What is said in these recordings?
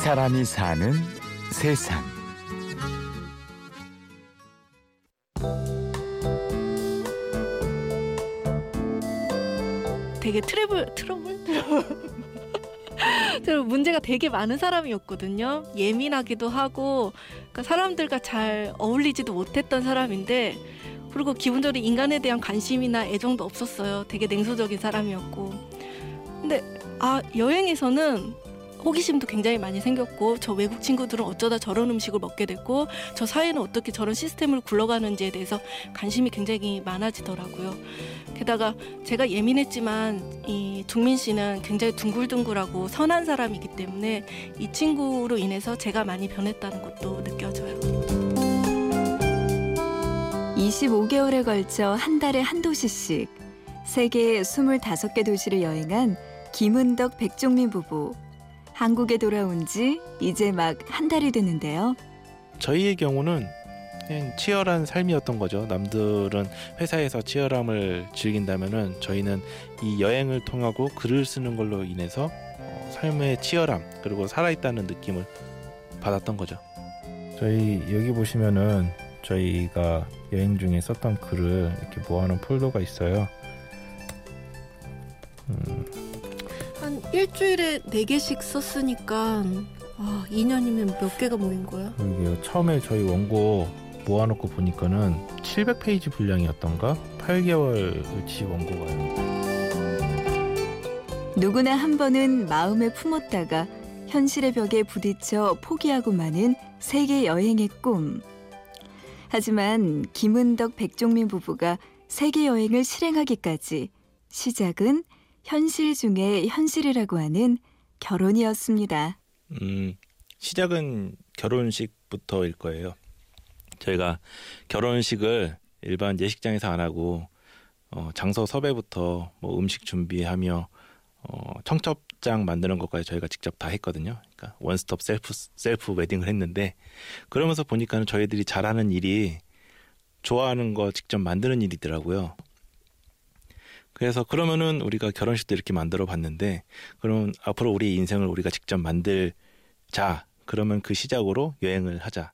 사람이 사는 세상. 되게 트러블 트러블 트러블 문제가 되게 많은 사람이었거든요. 예민하기도 하고 그러니까 사람들과 잘 어울리지도 못했던 사람인데 그리고 기본적으로 인간에 대한 관심이나 애정도 없었어요. 되게 냉소적인 사람이었고 근데 아 여행에서는 호기심도 굉장히 많이 생겼고 저 외국 친구들은 어쩌다 저런 음식을 먹게 됐고 저 사회는 어떻게 저런 시스템을 굴러가는지에 대해서 관심이 굉장히 많아지더라고요. 게다가 제가 예민했지만 이 둥민 씨는 굉장히 둥글둥글하고 선한 사람이기 때문에 이 친구로 인해서 제가 많이 변했다는 것도 느껴져요. 25개월에 걸쳐 한 달에 한 도시씩 세계 25개 도시를 여행한 김은덕 백종민 부부. 한국에 돌아온 지 이제 막 한 달이 됐는데요. 저희의 경우는 그냥 치열한 삶이었던 거죠. 남들은 회사에서 치열함을 즐긴다면은 저희는 이 여행을 통하고 글을 쓰는 걸로 인해서 어, 삶의 치열함 그리고 살아있다는 느낌을 받았던 거죠. 저희 여기 보시면은 저희가 여행 중에 썼던 글을 이렇게 모아놓은 폴더가 있어요. 음, 한 일주일에 네 개씩 썼으니까 아, 2년이면 몇 개가 모인 거야? 여기 처음에 저희 원고 모아놓고 보니까는 700페이지 분량이었던가 8개월치 원고가요. 누구나 한 번은 마음에 품었다가 현실의 벽에 부딪혀 포기하고 마는 세계 여행의 꿈. 하지만 김은덕 백종민 부부가 세계 여행을 실행하기까지 시작은 현실 중의 현실이라고 하는 결혼이었습니다. 음, 시작은 결혼식부터일 거예요. 저희가 결혼식을 일반 예식장에서 안 하고 어, 장소 섭외부터 뭐 음식 준비하며 어, 청첩장 만드는 것까지 저희가 직접 다 했거든요. 그러니까 원스톱 셀프 셀프 웨딩을 했는데 그러면서 보니까는 저희들이 잘하는 일이 좋아하는 거 직접 만드는 일이더라고요. 그래서 그러면은 우리가 결혼식도 이렇게 만들어 봤는데 그러면 앞으로 우리 인생을 우리가 직접 만들자. 그러면 그 시작으로 여행을 하자.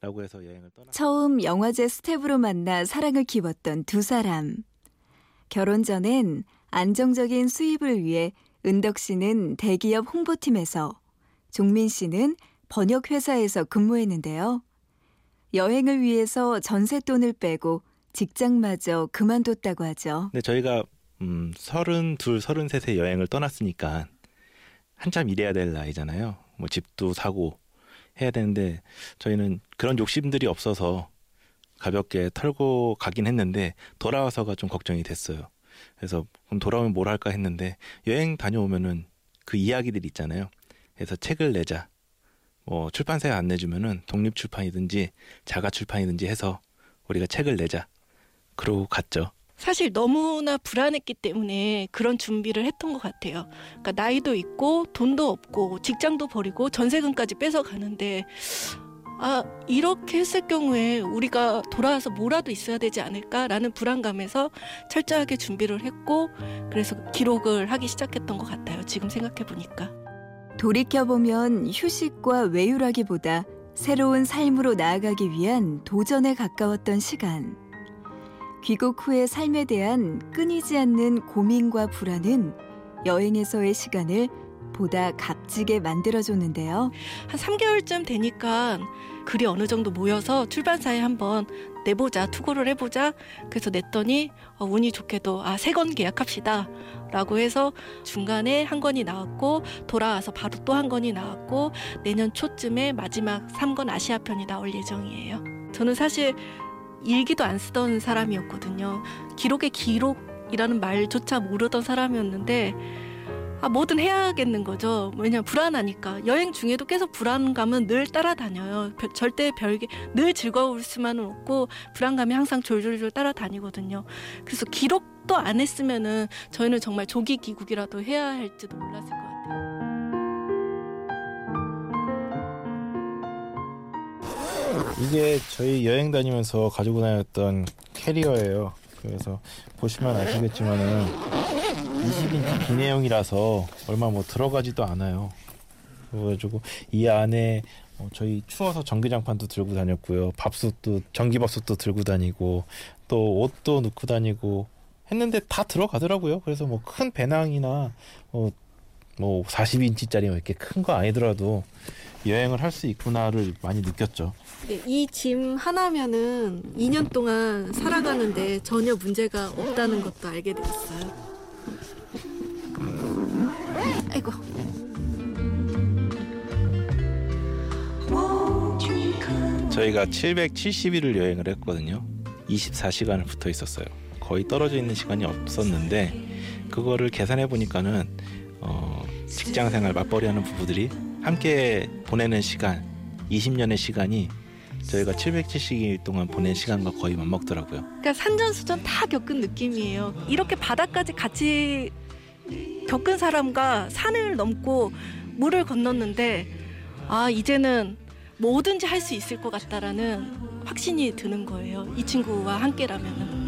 라고 해서 여행을 떠나 처음 영화제 스텝으로 만나 사랑을 키웠던 두 사람. 결혼 전엔 안정적인 수입을 위해 은덕 씨는 대기업 홍보팀에서, 종민 씨는 번역회사에서 근무했는데요. 여행을 위해서 전세 돈을 빼고 직장마저 그만뒀다고 하죠. 근데 저희가 음, 32, 33세 여행을 떠났으니까 한참 일해야 될 나이잖아요. 뭐 집도 사고 해야 되는데 저희는 그런 욕심들이 없어서 가볍게 털고 가긴 했는데 돌아와서가 좀 걱정이 됐어요. 그래서 그럼 돌아오면 뭘 할까 했는데 여행 다녀오면은 그 이야기들 있잖아요. 그래서 책을 내자. 뭐 출판사에 안 내주면은 독립 출판이든지 자가 출판이든지 해서 우리가 책을 내자. 그러고 갔죠. 사실 너무나 불안했기 때문에 그런 준비를 했던 것 같아요. 그러니까 나이도 있고 돈도 없고 직장도 버리고 전세금까지 뺏어 가는데 아 이렇게 했을 경우에 우리가 돌아와서 뭐라도 있어야 되지 않을까라는 불안감에서 철저하게 준비를 했고 그래서 기록을 하기 시작했던 것 같아요. 지금 생각해 보니까. 돌이켜 보면 휴식과 외유라기보다 새로운 삶으로 나아가기 위한 도전에 가까웠던 시간. 귀국 후의 삶에 대한 끊이지 않는 고민과 불안은 여행에서의 시간을 보다 값지게 만들어줬는데요. 한 3개월쯤 되니까 글이 어느 정도 모여서 출판사에 한번 내보자 투고를 해보자 그래서 냈더니 어, 운이 좋게도 아 세 권 계약합시다 라고 해서 중간에 한 권이 나왔고 돌아와서 바로 또 한 권이 나왔고 내년 초쯤에 마지막 3권 아시아 편이 나올 예정이에요 저는 사실 일기도 안 쓰던 사람이었거든요 기록의 기록이라는 말조차 모르던 사람이었는데 아, 뭐든 해야겠는 거죠. 왜냐면 불안하니까. 여행 중에도 계속 불안감은 늘 따라다녀요. 별- 절대 별게, 늘 즐거울 수만은 없고, 불안감이 항상 졸졸졸 따라다니거든요. 그래서 기록도 안 했으면은 저희는 정말 조기 귀국이라도 해야 할지도 몰랐을 것 같아요. 이게 저희 여행 다니면서 가지고 다녔던 캐리어예요. 그래서 보시면 아시겠지만은 20인치 기내용이라서 얼마 뭐 들어가지도 않아요. 그래가지고 이 안에 어, 저희 추워서 전기장판도 들고 다녔고요. 밥솥도 전기밥솥도 들고 다니고 또 옷도 넣고 다니고 했는데 다 들어가더라고요. 그래서 뭐 큰 배낭이나 어, 뭐 40인치짜리 이렇게 큰 거 아니더라도 여행을 할 수 있구나를 많이 느꼈죠. 네, 이짐 하나면은 2년 동안 살아가는데 전혀 문제가 없다는 것도 알게 되었어요. 아이고. 저희가 770일을 여행을 했거든요. 24시간을 붙어 있었어요. 거의 떨어져 있는 시간이 없었는데 그거를 계산해 보니까는 어, 직장 생활 맞벌이하는 부부들이 함께 보내는 시간 20년의 시간이 저희가 770일 동안 보낸 시간과 거의 맞먹더라고요. 그러니까 산전수전 다 겪은 느낌이에요. 이렇게 바다까지 같이 겪은 사람과 산을 넘고 물을 건넜는데 아 이제는 뭐든지 할 수 있을 것 같다라는 확신이 드는 거예요. 이 친구와 함께라면은.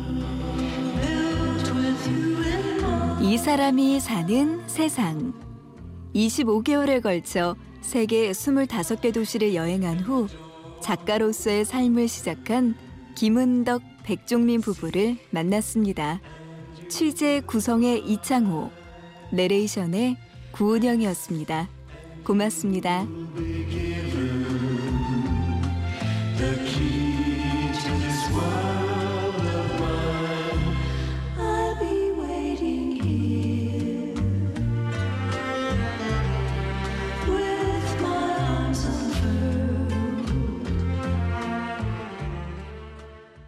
이 사람이 사는 세상. 25개월에 걸쳐 세계 25개 도시를 여행한 후 작가로서의 삶을 시작한 김은덕 백종민 부부를 만났습니다. 취재 구성의 이창호, 내레이션의 구은영이었습니다. 고맙습니다.